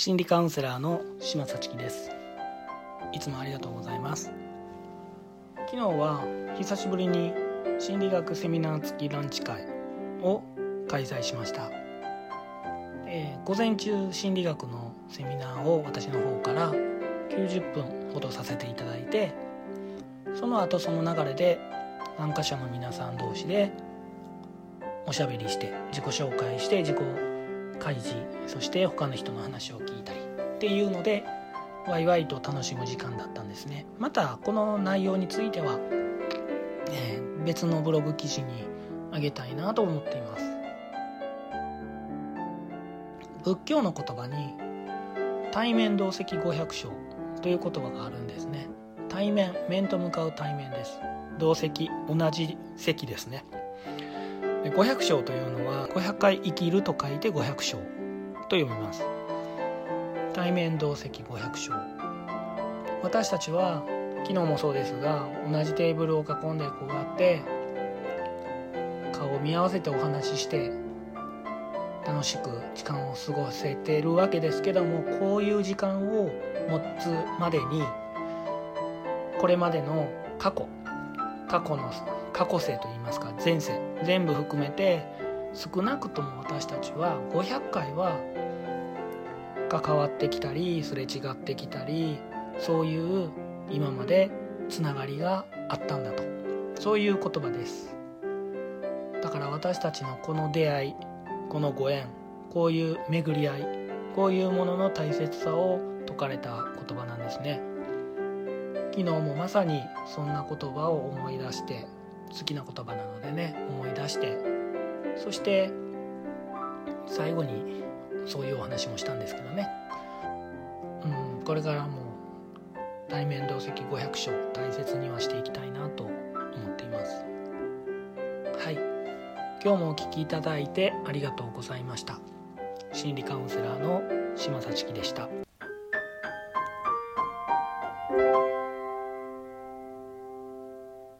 心理カウンセラーの島幸樹です。いつもありがとうございます。昨日は久しぶりに心理学セミナー付きランチ会を開催しました、えー、午前中心理学のセミナーを私の方から90分ほどさせていただいてその後その流れで参加者の皆さん同士でおしゃべりして自己紹介して自己開示そして他の人の話を聞いたりっていうのでワイワイと楽しむ時間だったんですね。またこの内容については、えー、別のブログ記事にあげたいなと思っています。仏教の言葉に対面同席五百姓という言葉があるんですね。対面面と向かう対面です。同席同じ席ですね。五百姓というのは500回生きると書いて五百姓と読みます。対面同席五百姓。私たちは昨日もそうですが同じテーブルを囲んでこうやって顔を見合わせてお話しして楽しく時間を過ごせてるわけですけどもこういう時間を持つまでにこれまでの過去過去の過去世といいますか前世全部含めて少なくとも私たちは500回は関わってきたりすれ違ってきたりそういう今までつながりがあったんだと。そういう言葉です。だから私たちのこの出会いこのご縁こういう巡り合いこういうものの大切さを説かれた言葉なんですね。昨日もまさにそんな言葉を思い出して好きな言葉なのでね思い出して。そして最後にそういうお話もしたんですけどね、うん、これからも対面同席500章大切にはしていきたいなと思っています。はい。今日もお聴きいただいてありがとうございました。心理カウンセラーの島幸樹でした。